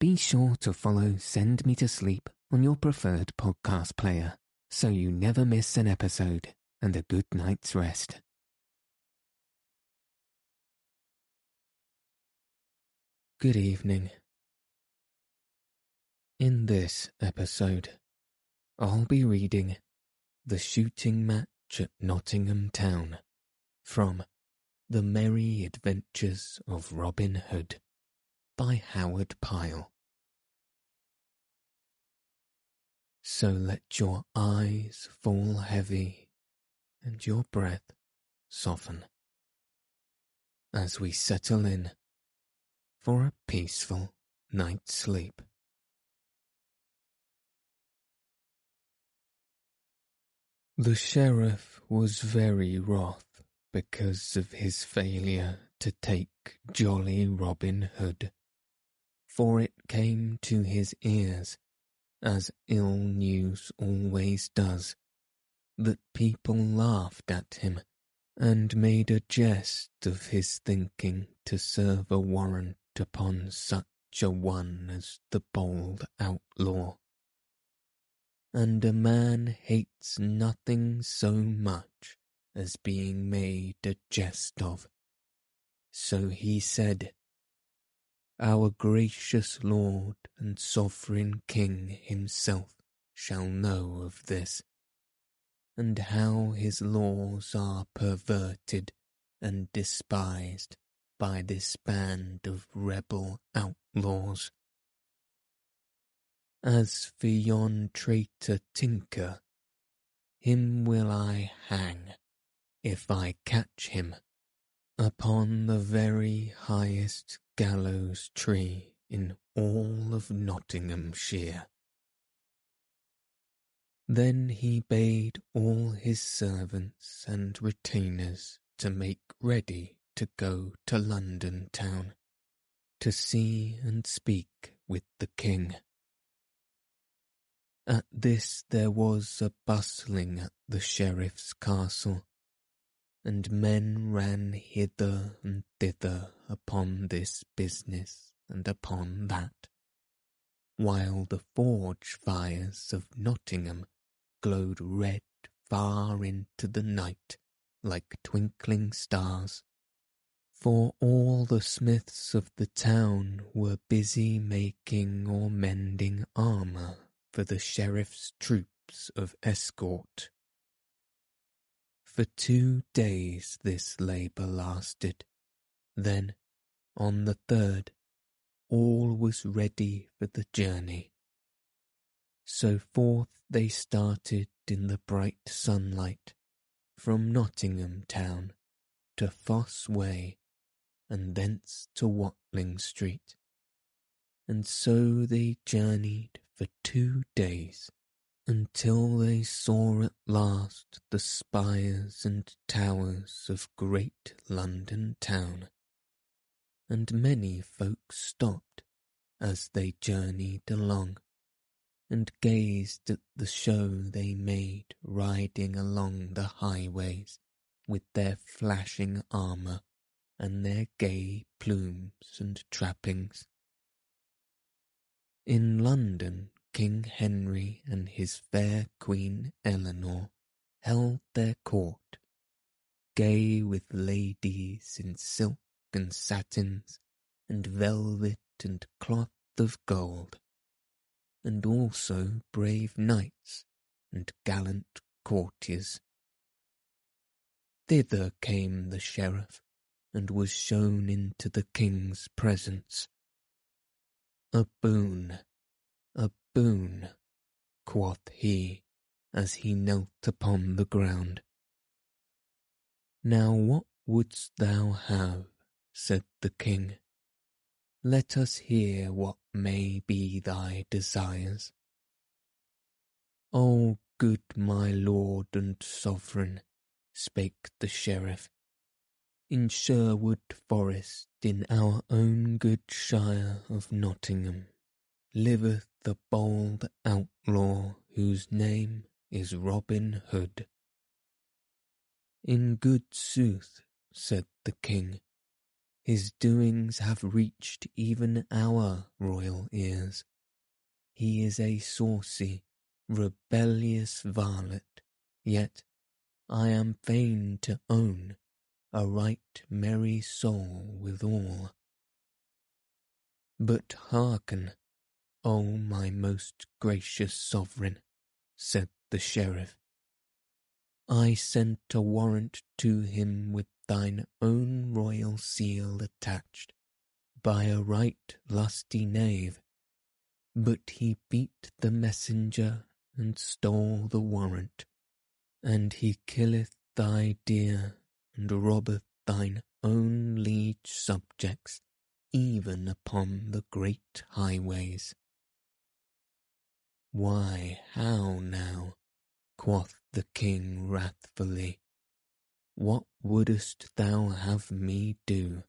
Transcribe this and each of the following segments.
Be sure to follow Send Me to Sleep on your preferred podcast player so you never miss an episode and a good night's rest. Good evening. In this episode, I'll be reading The Shooting Match at Nottingham Town from The Merry Adventures of Robin Hood by Howard Pyle. So let your eyes fall heavy and your breath soften as we settle in for a peaceful night's sleep. The sheriff was very wroth because of his failure to take jolly Robin Hood, for it came to his ears, as ill news always does, that people laughed at him and made a jest of his thinking to serve a warrant upon such a one as the bold outlaw. And a man hates nothing so much as being made a jest of. So he said, Our gracious Lord and Sovereign King himself shall know of this, and how his laws are perverted and despised by this band of rebel outlaws. As for yon traitor Tinker, him will I hang, if I catch him, upon the very highest gallows tree in all of Nottinghamshire. Then he bade all his servants and retainers to make ready to go to London town, to see and speak with the king. At this there was a bustling at the sheriff's castle, and men ran hither and thither upon this business and upon that, while the forge fires of Nottingham glowed red far into the night like twinkling stars for all the smiths of the town were busy making or mending armour for the sheriff's troops of escort. For two days this labour lasted. Then, on the third, all was ready for the journey. So forth they started in the bright sunlight from Nottingham town to Fosse Way and thence to Watling Street. And so they journeyed for two days until they saw at last the spires and towers of great London town. And many folk stopped as they journeyed along and gazed at the show they made riding along the highways with their flashing armour and their gay plumes and trappings. In London, King Henry and his fair Queen Eleanor held their court, gay with ladies in silk and satins and velvet and cloth of gold, and also brave knights and gallant courtiers. Thither came the sheriff and was shown into the king's presence. A boon, boon, quoth he, as he knelt upon the ground. Now what wouldst thou have? said the king. Let us hear what may be thy desires. O good my lord and sovereign, spake the sheriff, in Sherwood Forest, in our own good shire of Nottingham, liveth the bold outlaw whose name is Robin Hood. In good sooth, said the king, His doings have reached even our royal ears. He is a saucy, rebellious varlet, yet I am fain to own a right merry soul withal. But hearken, O my most gracious sovereign, said the sheriff. I sent a warrant to him with thine own royal seal attached, by a right lusty knave, but he beat the messenger and stole the warrant, and he killeth thy deer and robbeth thine own liege subjects even upon the great highways. Why, how now, quoth the king wrathfully, what wouldst thou have me do?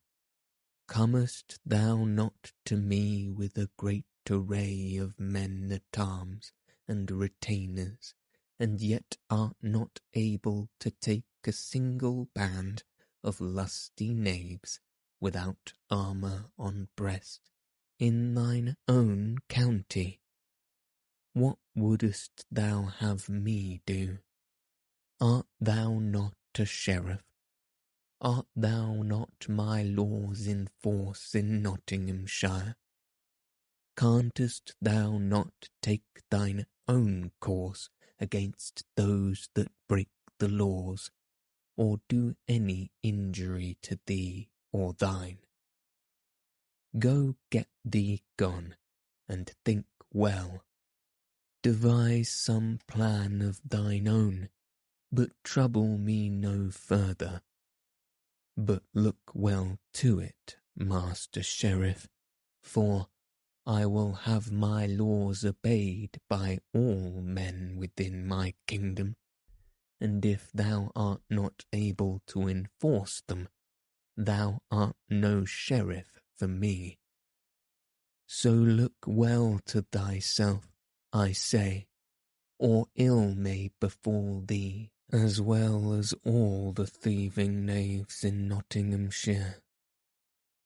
Comest thou not to me with a great array of men at arms and retainers, and yet art not able to take a single band of lusty knaves without armour on breast in thine own county? What wouldst thou have me do? Art thou not a sheriff? Art thou not my laws in force in Nottinghamshire? Canst thou not take thine own course against those that break the laws, or do any injury to thee or thine? Go get thee gone, and think well. Devise some plan of thine own, but trouble me no further. But look well to it, Master Sheriff, for I will have my laws obeyed by all men within my kingdom, and if thou art not able to enforce them, thou art no sheriff for me. So look well to thyself, I say, or ill may befall thee as well as all the thieving knaves in Nottinghamshire.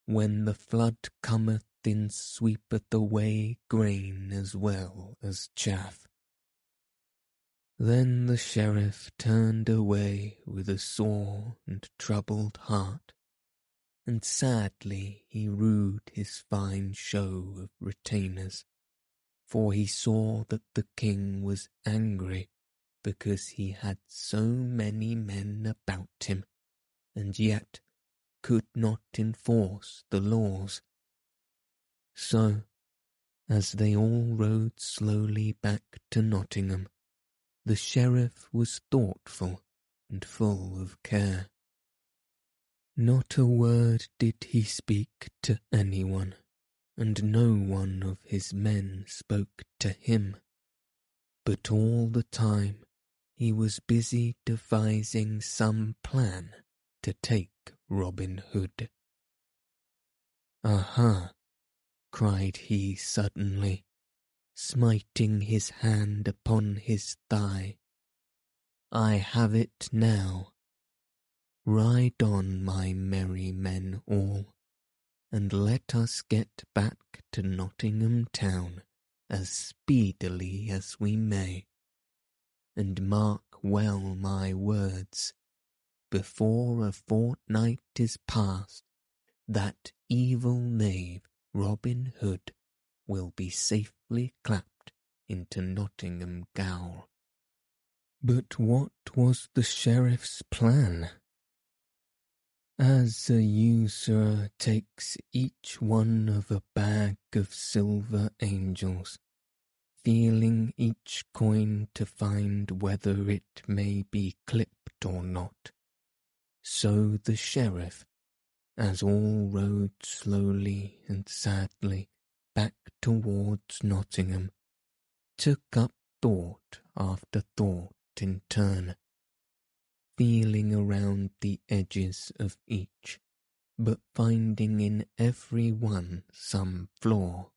When the flood cometh in sweepeth away grain as well as chaff. Then the sheriff turned away with a sore and troubled heart, and sadly he rued his fine show of retainers, for he saw that the king was angry because he had so many men about him, and yet could not enforce the laws. So, as they all rode slowly back to Nottingham, the sheriff was thoughtful and full of care. Not a word did he speak to anyone, and no one of his men spoke to him. But all the time he was busy devising some plan to take Robin Hood. Aha! cried he suddenly, smiting his hand upon his thigh. I have it now. Ride on, my merry men all, and let us get back to Nottingham town as speedily as we may. And mark well my words, before a fortnight is past, that evil knave Robin Hood will be safely clapped into Nottingham Gaol. But what was the sheriff's plan? As a usurer takes each one of a bag of silver angels, feeling each coin to find whether it may be clipped or not, so the sheriff as all rode slowly and sadly back towards Nottingham, took up thought after thought in turn, feeling around the edges of each, but finding in every one some flaw.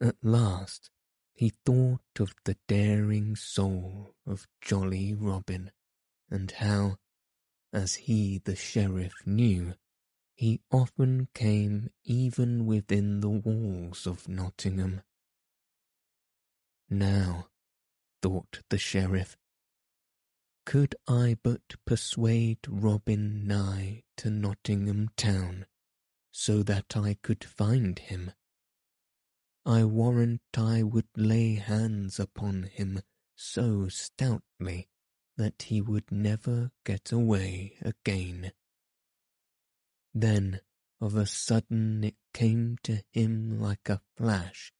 At last he thought of the daring soul of Jolly Robin, and how, as he the sheriff knew, he often came even within the walls of Nottingham. Now, thought the sheriff, could I but persuade Robin nigh to Nottingham town, so that I could find him, I warrant I would lay hands upon him so stoutly that he would never get away again. Then of a sudden it came to him like a flash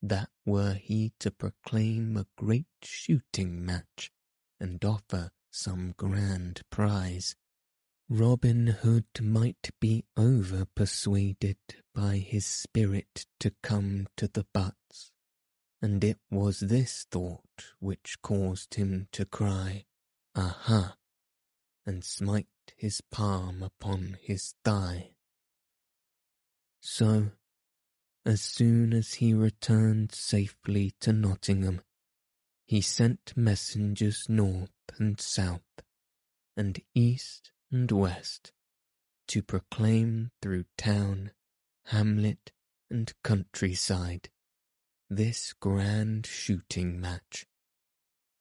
that were he to proclaim a great shooting match and offer some grand prize, Robin Hood might be over persuaded by his spirit to come to the butts, and it was this thought which caused him to cry, Aha! and smite his palm upon his thigh. So, as soon as he returned safely to Nottingham, he sent messengers north and south, and east and west, to proclaim through town, hamlet, and countryside this grand shooting match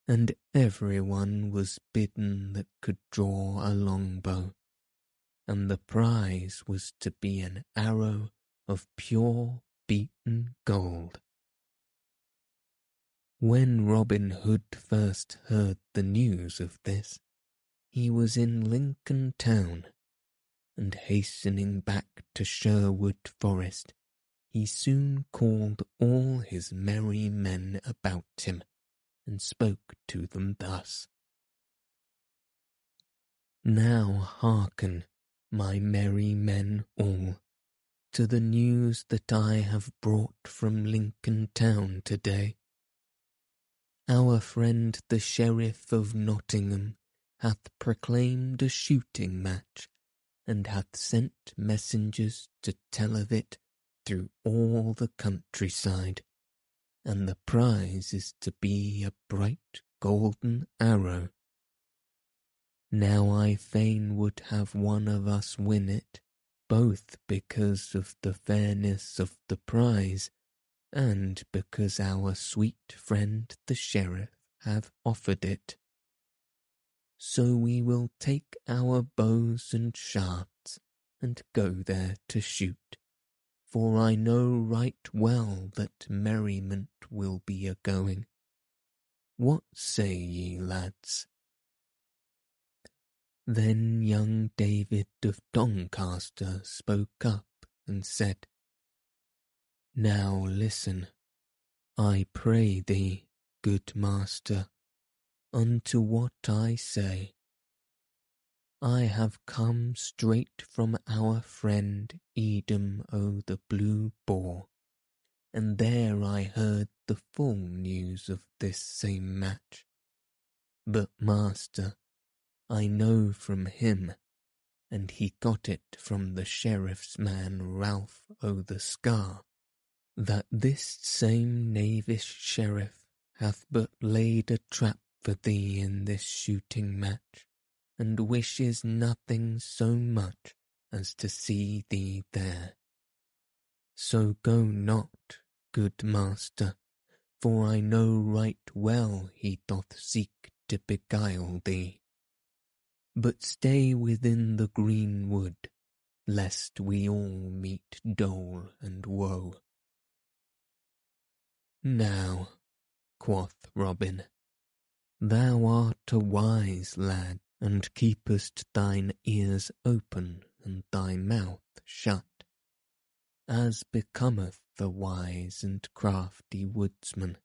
and everyone was bidden that could draw a longbow, and the prize was to be an arrow of pure beaten gold. When Robin Hood first heard the news of this, he was in Lincoln town, and hastening back to Sherwood Forest, he soon called all his merry men about him and spoke to them thus. Now hearken, my merry men all, to the news that I have brought from Lincoln town to-day. Our friend the Sheriff of Nottingham hath proclaimed a shooting match, and hath sent messengers to tell of it through all the countryside and the prize is to be a bright golden arrow. Now I fain would have one of us win it, both because of the fairness of the prize, and because our sweet friend the sheriff have offered it. So we will take our bows and shafts, and go there to shoot for I know right well that merriment will be a going. What say ye, lads? Then young David of Doncaster spoke up and said, Now listen, I pray thee, good master, unto what I say. I have come straight from our friend Eadom o' the Blue Boar, and there I heard the full news of this same match. But, master, I know from him, and he got it from the sheriff's man Ralph o' the Scar, that this same knavish sheriff hath but laid a trap for thee in this shooting match and wishes nothing so much as to see thee there. So go not, good master, for I know right well he doth seek to beguile thee. But stay within the green wood, lest we all meet dole and woe. Now, quoth Robin, thou art a wise lad, and keepest thine ears open and thy mouth shut, as becometh the wise and crafty woodsman.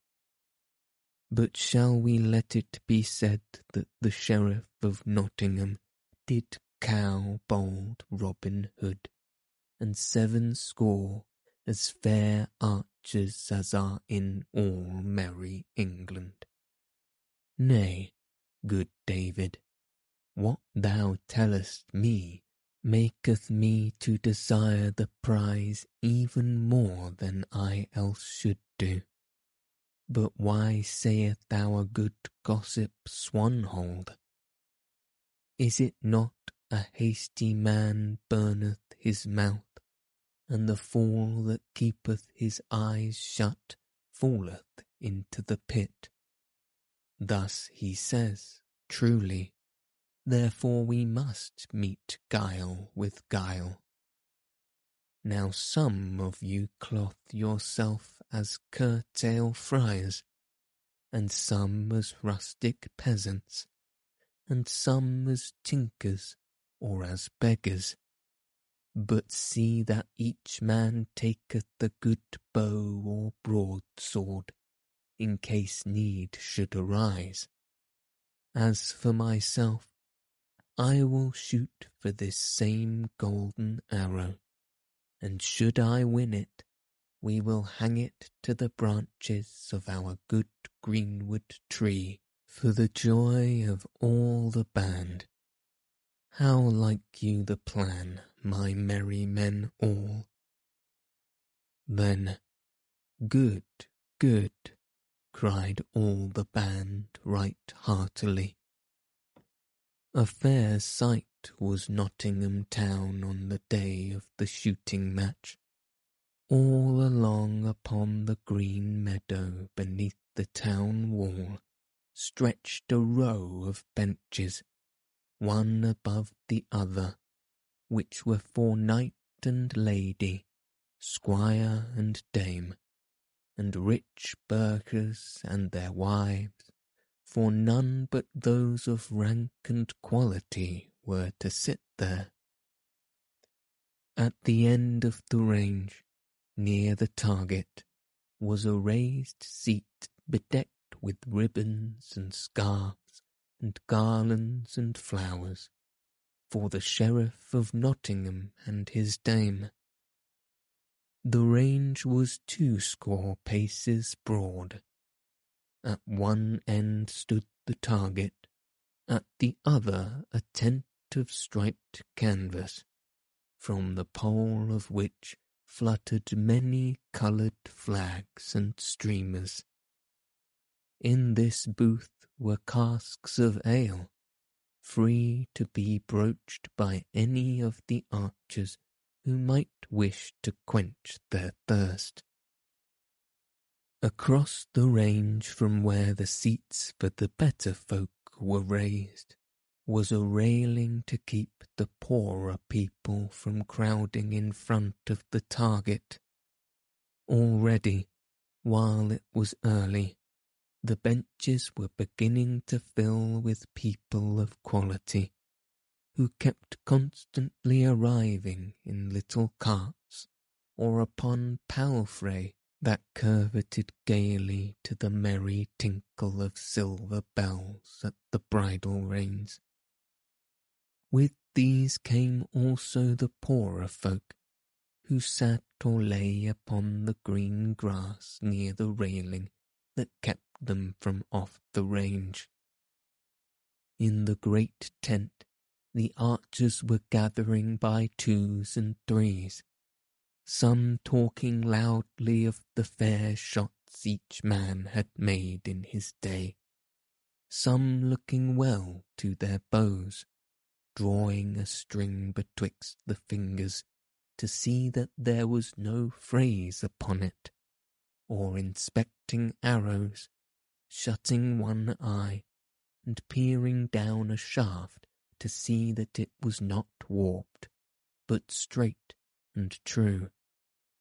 But shall we let it be said that the Sheriff of Nottingham did cow bold Robin Hood, and seven score as fair archers as are in all merry England? Nay, good David, what thou tellest me maketh me to desire the prize even more than I else should do. But why sayeth our good gossip Swanthold? Is it not a hasty man burneth his mouth, and the fool that keepeth his eyes shut falleth into the pit. Thus he says, truly, therefore we must meet guile with guile. Now some of you cloth yourself as curtal friars, and some as rustic peasants, and some as tinkers or as beggars. But see that each man taketh the good bow or broadsword, in case need should arise. As for myself, I will shoot for this same golden arrow, and should I win it, we will hang it to the branches of our good greenwood tree for the joy of all the band. How like you the plan, my merry men all? Then, good, good, cried all the band right heartily. A fair sight was Nottingham town on the day of the shooting match. All along upon the green meadow beneath the town wall stretched a row of benches, one above the other, which were for knight and lady, squire and dame, and rich burghers and their wives, for none but those of rank and quality were to sit there. At the end of the range, near the target, was a raised seat bedecked with ribbons and scarves and garlands and flowers, for the Sheriff of Nottingham and his dame. The range was two score paces broad. At one end stood the target, at the other a tent of striped canvas, from the pole of which fluttered many coloured flags and streamers. In this booth were casks of ale, free to be broached by any of the archers who might wish to quench their thirst. Across the range from where the seats for the better folk were raised was a railing to keep the poorer people from crowding in front of the target. Already, while it was early, the benches were beginning to fill with people of quality, who kept constantly arriving in little carts or upon palfrey that curveted gaily to the merry tinkle of silver bells at the bridle reins. With these came also the poorer folk, who sat or lay upon the green grass near the railing that kept them from off the range. In the great tent, the archers were gathering by twos and threes, some talking loudly of the fair shots each man had made in his day, some looking well to their bows, drawing a string betwixt the fingers to see that there was no phrase upon it, or inspecting arrows, shutting one eye, and peering down a shaft to see that it was not warped, but straight and true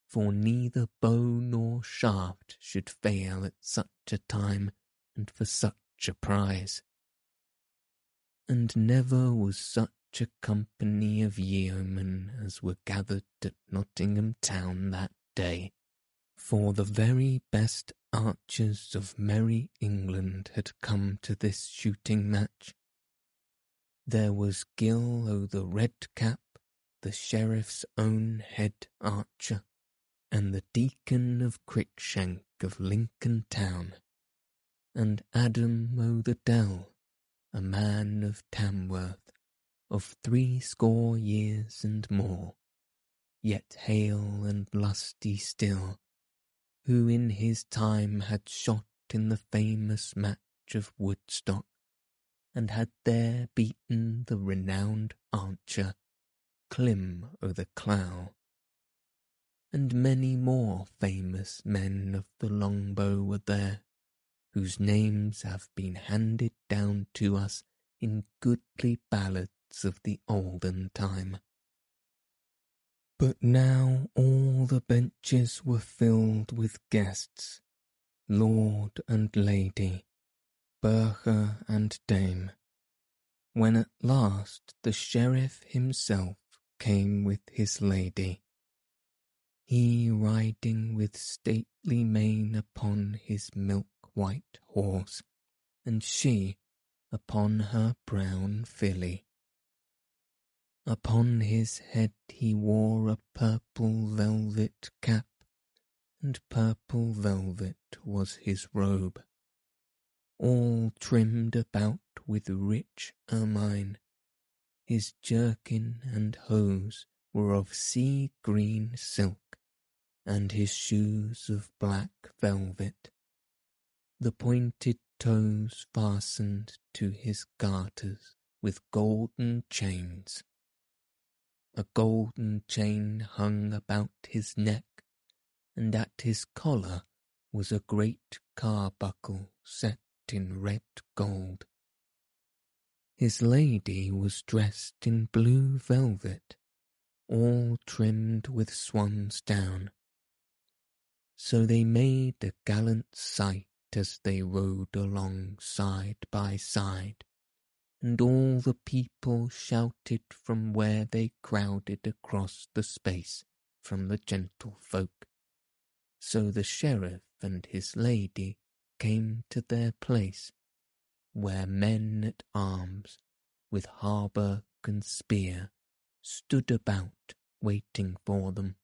for neither bow nor shaft should fail at such a time and for such a prize. And never was such a company of yeomen as were gathered at Nottingham town that day, for the very best archers of merry England had come to this shooting match. There was Gill o' the Red Cap, the sheriff's own head archer, and the Deacon of Cruikshank of Lincoln town, and Adam o' the Dell, a man of Tamworth, of threescore years and more, yet hale and lusty still, who in his time had shot in the famous match of Woodstock, and had there beaten the renowned archer, Clym o' the Clough. And many more famous men of the longbow were there, whose names have been handed down to us in goodly ballads of the olden time. But now all the benches were filled with guests, lord and lady, burgher and dame, when at last the sheriff himself came with his lady, he riding with stately mane upon his milk-white horse, and she upon her brown filly. Upon his head he wore a purple velvet cap, and purple velvet was his robe, all trimmed about with rich ermine. His jerkin and hose were of sea green silk, and his shoes of black velvet. The pointed toes fastened to his garters with golden chains. A golden chain hung about his neck, and at his collar was a great carbuncle set in red gold. His lady was dressed in blue velvet, all trimmed with swan's down. So they made a gallant sight as they rode along side by side, and all the people shouted from where they crowded across the space from the gentlefolk. So the sheriff and his lady came to their place, where men at arms, with hauberk and spear, stood about waiting for them.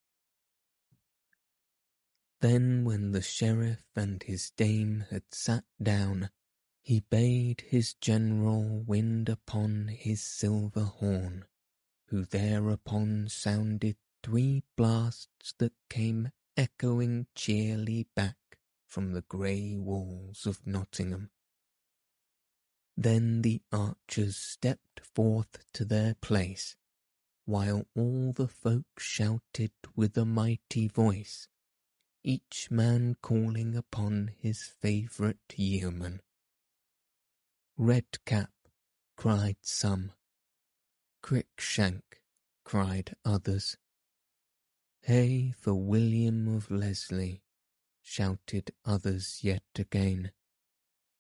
Then when the sheriff and his dame had sat down, he bade his general wind upon his silver horn, who thereupon sounded three blasts that came echoing cheerly back from the grey walls of Nottingham. Then the archers stepped forth to their place, while all the folk shouted with a mighty voice, each man calling upon his favourite yeoman. Redcap, cried some. Cruikshank, cried others. Hey for William of Leslie, shouted others yet again,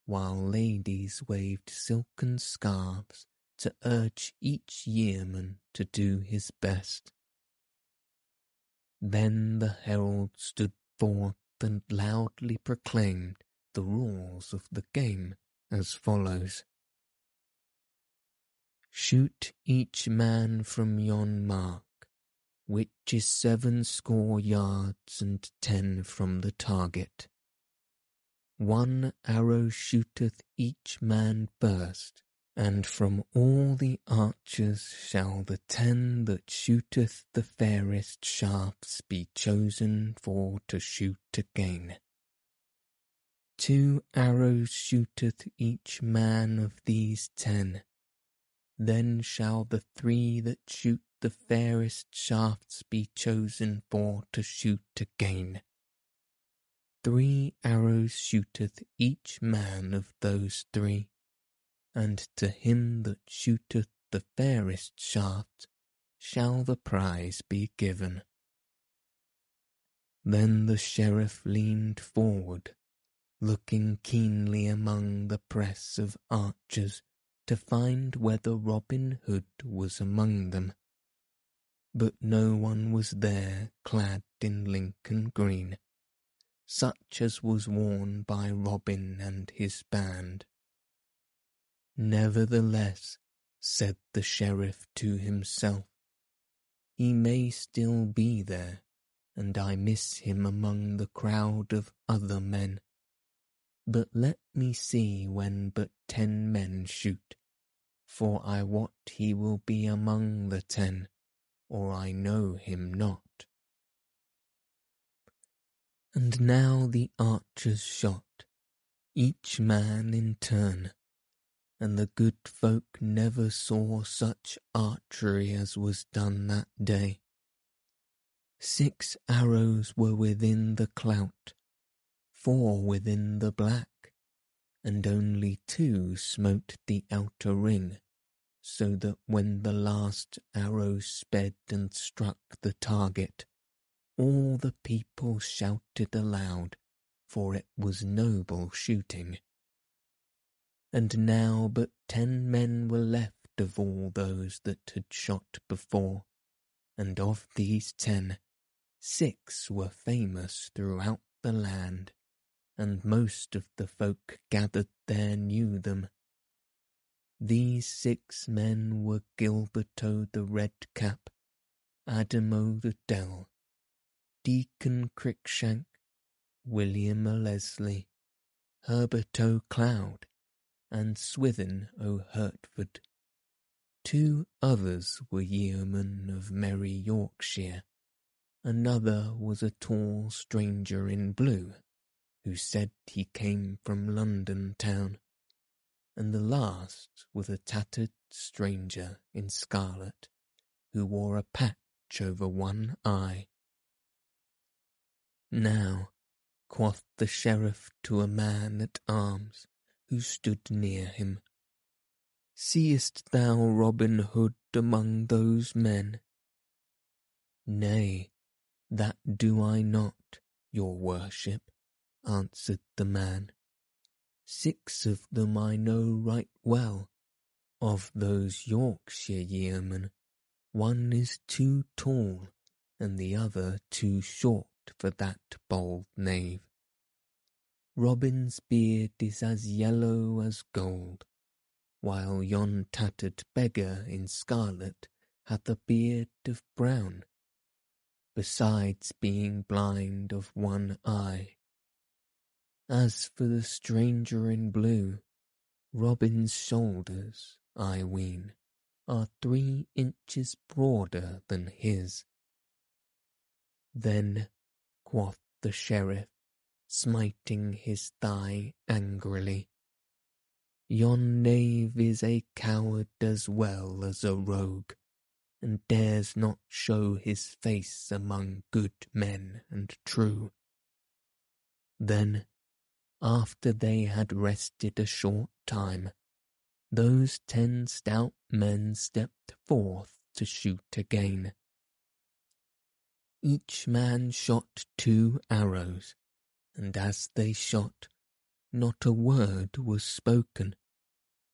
while ladies waved silken scarves to urge each yeoman to do his best. Then the herald stood forth and loudly proclaimed the rules of the game as follows. Shoot each man from yon mark, which is seven score yards and ten from the target. One arrow shooteth each man first, and from all the archers shall the ten that shooteth the fairest shafts be chosen for to shoot again. Two arrows shooteth each man of these ten. Then shall the three that shoot the fairest shafts be chosen for to shoot again. Three arrows shooteth each man of those three, and to him that shooteth the fairest shaft shall the prize be given. Then the sheriff leaned forward looking keenly among the press of archers to find whether Robin Hood was among them. But no one was there clad in Lincoln green, such as was worn by Robin and his band. Nevertheless, said the sheriff to himself, he may still be there, and I miss him among the crowd of other men but let me see when but ten men shoot, for I wot he will be among the ten, or I know him not. And now the archers shot, each man in turn, and the good folk never saw such archery as was done that day. Six arrows were within the clout, four within the black, and only two smote the outer ring, so that when the last arrow sped and struck the target, all the people shouted aloud, for it was noble shooting. And now but ten men were left of all those that had shot before, and of these ten, Six were famous throughout the land, and most of the folk gathered there knew them. These six men were Gilbert o' the Redcap, Adam o' the Dell, Deacon Cruikshank, William o' Leslie, Hubert o' Cloud, and Swithin o' Hertford. Two others were yeomen of merry Yorkshire, Another was a tall stranger in blue, who said he came from London town, and the last was a tattered stranger in scarlet, who wore a patch over one eye. Now, quoth the sheriff to a man at arms who stood near him, Seest thou Robin Hood among those men? Nay, that do I not, your worship, answered the man. Six of them I know right well. Of those Yorkshire yeomen, one is too tall, and the other too short for that bold knave. Robin's beard is as yellow as gold, while yon tattered beggar in scarlet hath a beard of brown besides being blind of one eye. As for the stranger in blue, Robin's shoulders, I ween, are three inches broader than his. Then, quoth the sheriff, smiting his thigh angrily, Yon knave is a coward as well as a rogue and dares not show his face among good men and true. Then, after they had rested a short time, those ten stout men stepped forth to shoot again. Each man shot two arrows, and as they shot, not a word was spoken,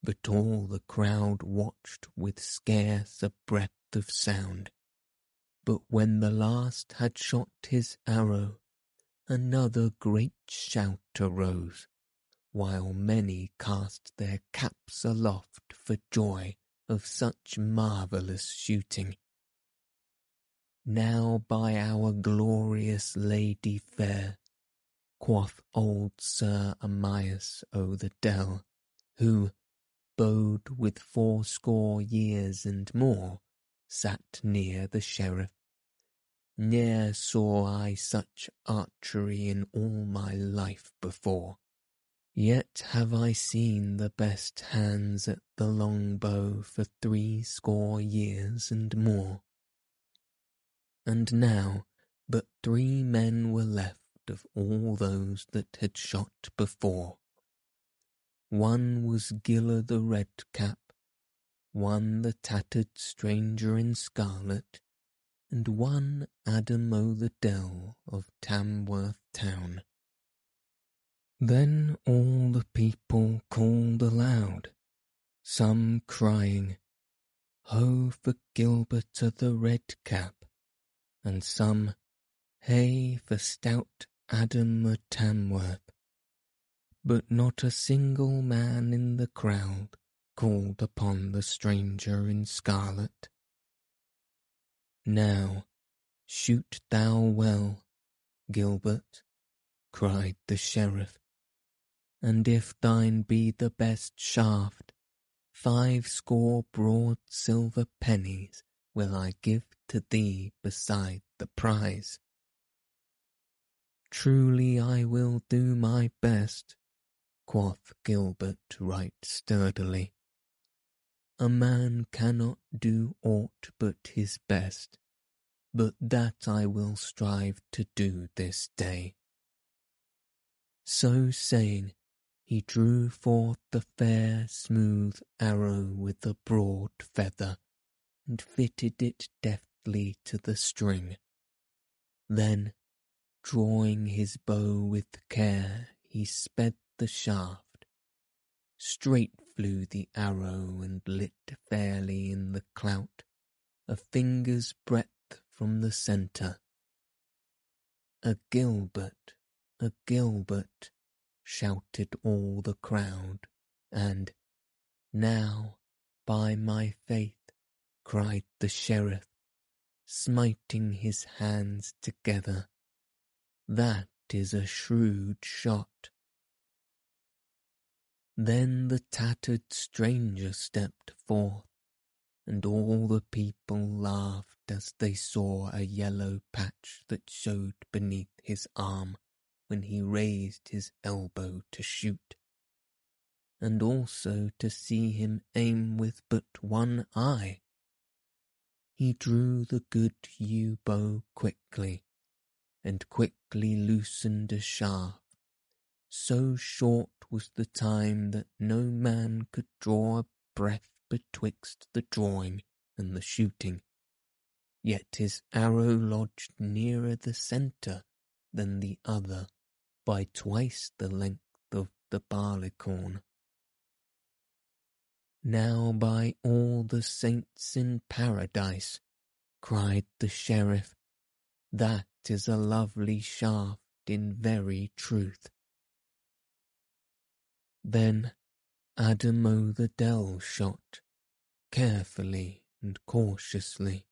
but all the crowd watched with scarce a breath of sound. But when the last had shot his arrow, another great shout arose, while many cast their caps aloft for joy of such marvellous shooting. Now by our glorious Lady fair, quoth old Sir Amyas o' the Dell, who, bowed with fourscore years and more, sat near the sheriff. Ne'er saw I such archery in all my life before. Yet have I seen the best hands at the long bow for three score years and more. And now but three men were left of all those that had shot before. One was Giller the Redcap, one the tattered stranger in scarlet, and one Adam o' the Dell of Tamworth town. Then all the people called aloud, some crying, Ho for Gilbert o' the Red Cap, and some, Hey for stout Adam o' Tamworth. But not a single man in the crowd called upon the stranger in scarlet. Now, shoot thou well, Gilbert, cried the sheriff, and if thine be the best shaft, five score broad silver pennies will I give to thee beside the prize. Truly I will do my best, quoth Gilbert right sturdily a man cannot do aught but his best, but that I will strive to do this day. So saying, he drew forth the fair, smooth arrow with the broad feather, and fitted it deftly to the string. Then, drawing his bow with care, he sped the shaft. Straight flew the arrow and lit fairly in the clout, a finger's breadth from the centre. A Gilbert, a Gilbert, shouted all the crowd, and, Now, by my faith, cried the sheriff, smiting his hands together, that is a shrewd shot. Then the tattered stranger stepped forth, and all the people laughed as they saw a yellow patch that showed beneath his arm when he raised his elbow to shoot, and also to see him aim with but one eye. He drew the good yew bow quickly, and quickly loosened a shaft. So short was the time that no man could draw a breath betwixt the drawing and the shooting. Yet his arrow lodged nearer the centre than the other by twice the length of the barleycorn. Now by all the saints in paradise, cried the sheriff, that is a lovely shaft in very truth. Then Adam o' the Dell shot, carefully and cautiously,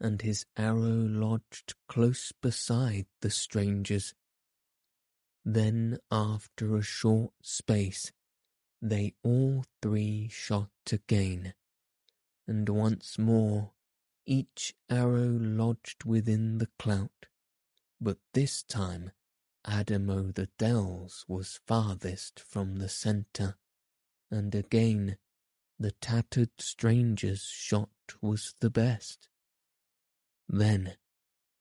and his arrow lodged close beside the stranger's. Then after a short space they all three shot again, and once more each arrow lodged within the clout, but this time Adam o' the Dells was farthest from the centre, and again the tattered stranger's shot was the best. Then,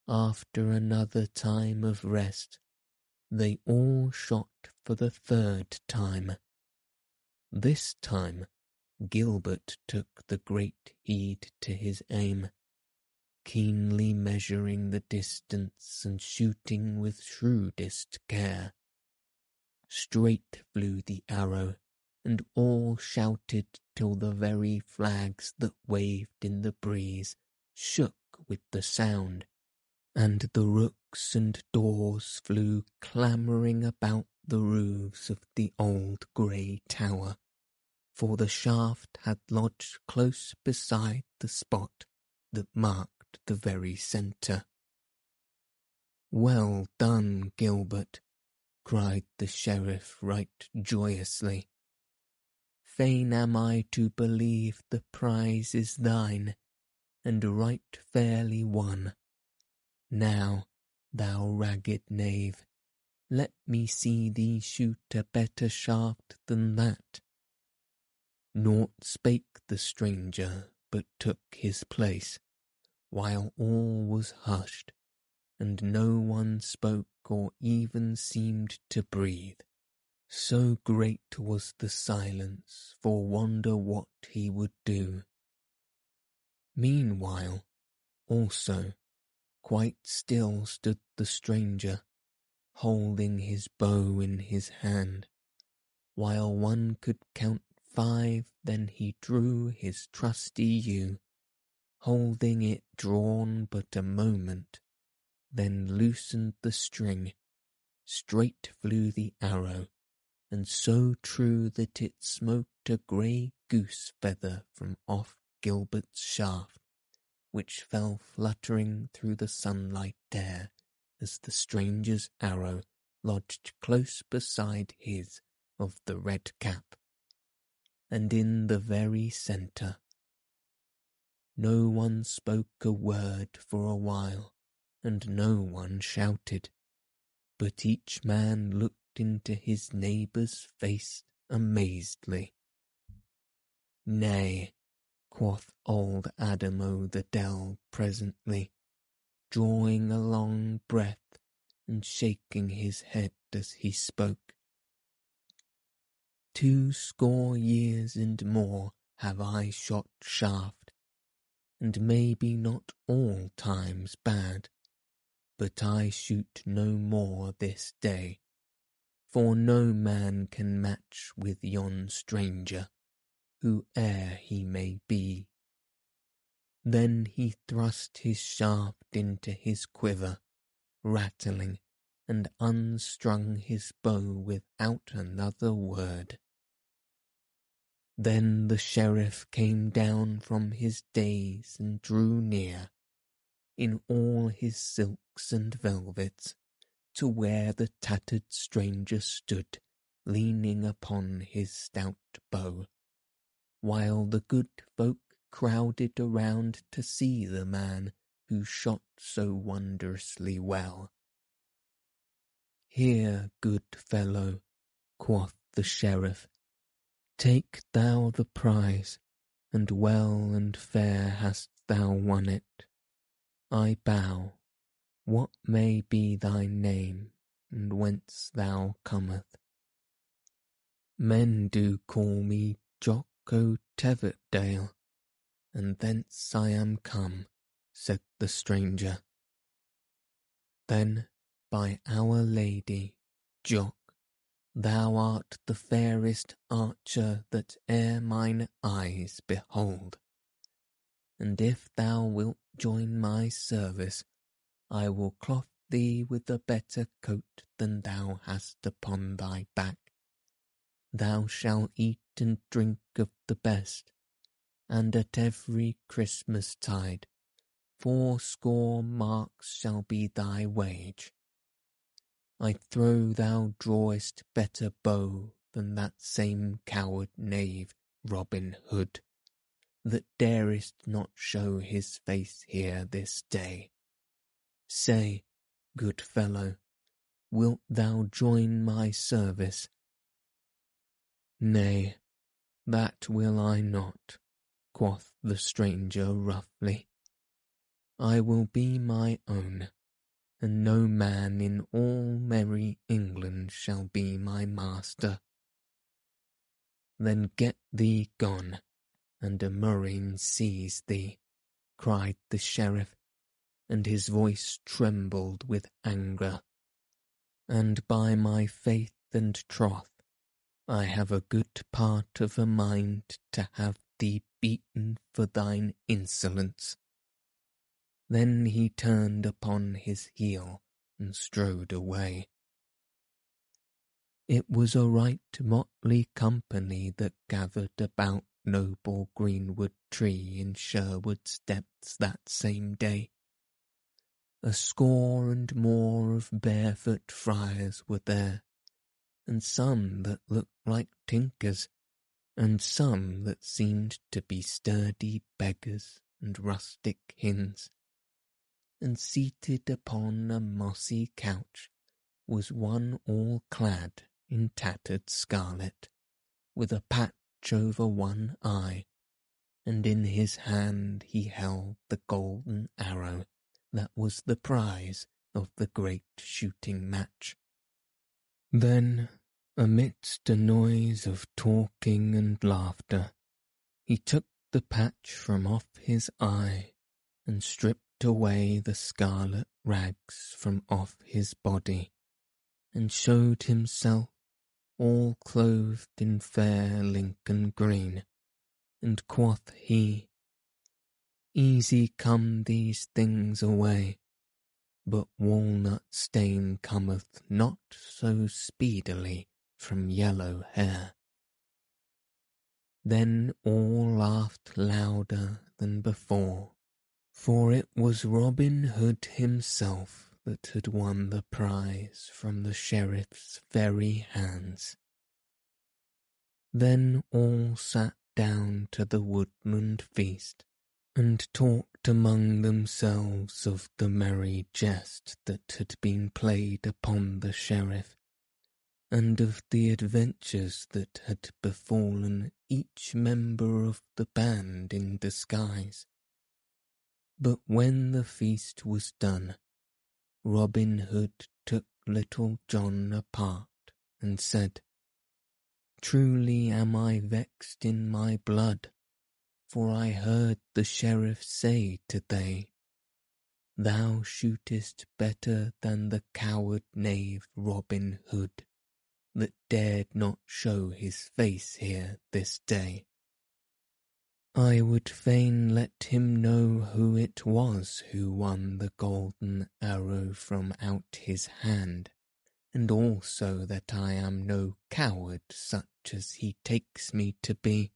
after another time of rest, they all shot for the third time. This time Gilbert took the great heed to his aim, keenly measuring the distance and shooting with shrewdest care. Straight flew the arrow, and all shouted till the very flags that waved in the breeze shook with the sound and the rooks and daws flew clamouring about the roofs of the old grey tower, for the shaft had lodged close beside the spot that marked the very centre. Well done, Gilbert, cried the sheriff right joyously. Fain am I to believe the prize is thine, and right fairly won. Now, thou ragged knave, let me see thee shoot a better shaft than that. Naught spake the stranger, but took his place, while all was hushed, and no one spoke or even seemed to breathe. So great was the silence for wonder what he would do. Meanwhile, also, Quite still stood the stranger, holding his bow in his hand. While one could count five, then he drew his trusty yew, holding it drawn but a moment, then loosened the string. Straight flew the arrow, and so true that it smote a grey goose feather from off Gilbert's shaft which fell fluttering through the sunlight air as the stranger's arrow lodged close beside his of the red cap, and in the very centre. No one spoke a word for a while, and no one shouted, but each man looked into his neighbour's face amazedly. Nay, quoth old Adam o' the Dell presently, drawing a long breath and shaking his head as he spoke. Two score years and more have I shot shaft, and maybe not all times bad, but I shoot no more this day, for no man can match with yon stranger, whoe'er he may be. Then he thrust his shaft into his quiver, rattling, and unstrung his bow without another word. Then the sheriff came down from his daze and drew near, in all his silks and velvets, to where the tattered stranger stood, leaning upon his stout bow, while the good folk crowded around to see the man who shot so wondrously well. Here, good fellow, quoth the sheriff, Take thou the prize, and well and fair hast thou won it. I bow. What may be thy name, and whence thou cometh? Men do call me Jock o' Teviotdale, and thence I am come, said the stranger. Then, by Our Lady, Jock, Thou art the fairest archer that e'er mine eyes behold. And if thou wilt join my service, I will cloth thee with a better coat than thou hast upon thy back. Thou shalt eat and drink of the best, and at every Christmas tide fourscore marks shall be thy wage. I trow thou drawest better bow than that same coward knave, Robin Hood, that darest not show his face here this day. Say, good fellow, wilt thou join my service? Nay, that will I not, quoth the stranger roughly. I will be my own and no man in all merry England shall be my master. Then get thee gone, and a murrain seize thee, cried the sheriff, and his voice trembled with anger. And by my faith and troth, I have a good part of a mind to have thee beaten for thine insolence. Then he turned upon his heel and strode away. It was a right motley company that gathered about noble greenwood tree in Sherwood's depths that same day. A score and more of barefoot friars were there, and some that looked like tinkers, and some that seemed to be sturdy beggars and rustic hinds and seated upon a mossy couch was one all clad in tattered scarlet, with a patch over one eye, and in his hand he held the golden arrow that was the prize of the great shooting match. Then, amidst a noise of talking and laughter, he took the patch from off his eye and stripped away the scarlet rags from off his body, and showed himself all clothed in fair Lincoln green, and quoth he, Easy come these things away, but walnut stain cometh not so speedily from yellow hair. Then all laughed louder than before, for it was Robin Hood himself that had won the prize from the sheriff's very hands. Then all sat down to the woodland feast, and talked among themselves of the merry jest that had been played upon the sheriff, and of the adventures that had befallen each member of the band in disguise. But when the feast was done, Robin Hood took Little John apart and said, Truly am I vexed in my blood, for I heard the sheriff say today, Thou shootest better than the coward knave Robin Hood that dared not show his face here this day. I would fain let him know who it was who won the golden arrow from out his hand, and also that I am no coward such as he takes me to be.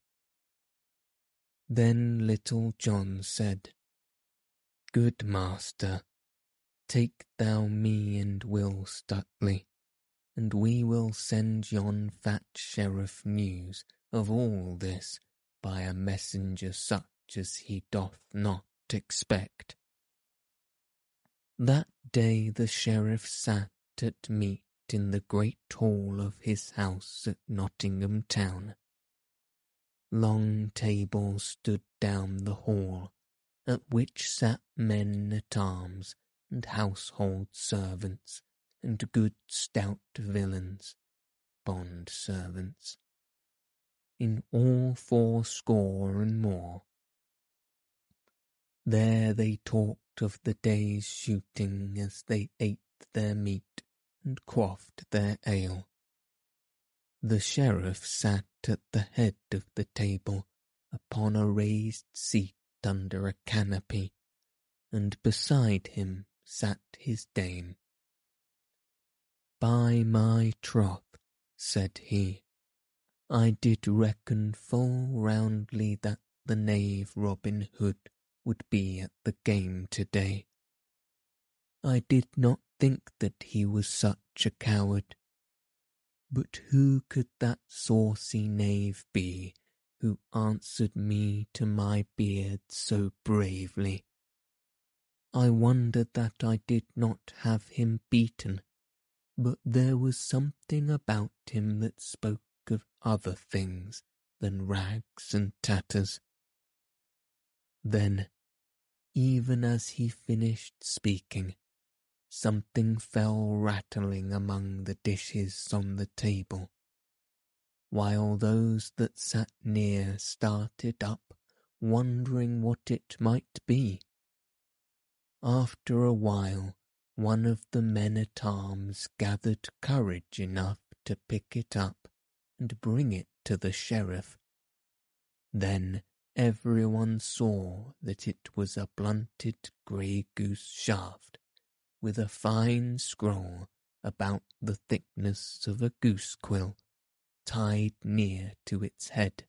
Then little John said, Good master, take thou me and Will Stutely, and we will send yon fat sheriff news of all this by a messenger such as he doth not expect. That day the sheriff sat at meat in the great hall of his house at Nottingham town. Long tables stood down the hall, at which sat men at arms and household servants and good stout villains, bond servants, in all fourscore and more. There they talked of the day's shooting as they ate their meat and quaffed their ale. The sheriff sat at the head of the table upon a raised seat under a canopy, and beside him sat his dame. By my troth, said he, I did reckon full roundly that the knave Robin Hood would be at the game to-day. I did not think that he was such a coward. But who could that saucy knave be who answered me to my beard so bravely? I wondered that I did not have him beaten but there was something about him that spoke of other things than rags and tatters. Then, even as he finished speaking, something fell rattling among the dishes on the table, while those that sat near started up, wondering what it might be. After a while, one of the men-at-arms gathered courage enough to pick it up and bring it to the sheriff. Then everyone saw that it was a blunted grey goose shaft with a fine scroll about the thickness of a goose quill tied near to its head.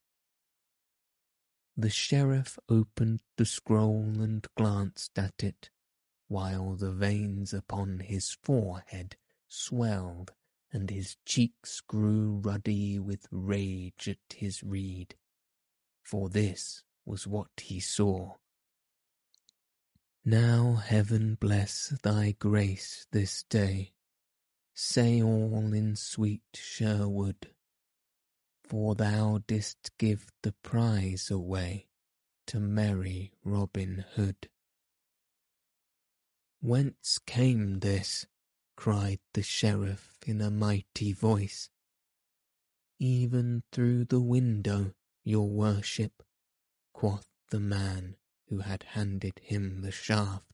The sheriff opened the scroll and glanced at it while the veins upon his forehead swelled and his cheeks grew ruddy with rage at his reed, for this was what he saw. Now heaven bless thy grace this day, say all in sweet Sherwood, for thou didst give the prize away to merry Robin Hood. Whence came this? Cried the sheriff in a mighty voice. Even through the window, your worship, quoth the man who had handed him the shaft.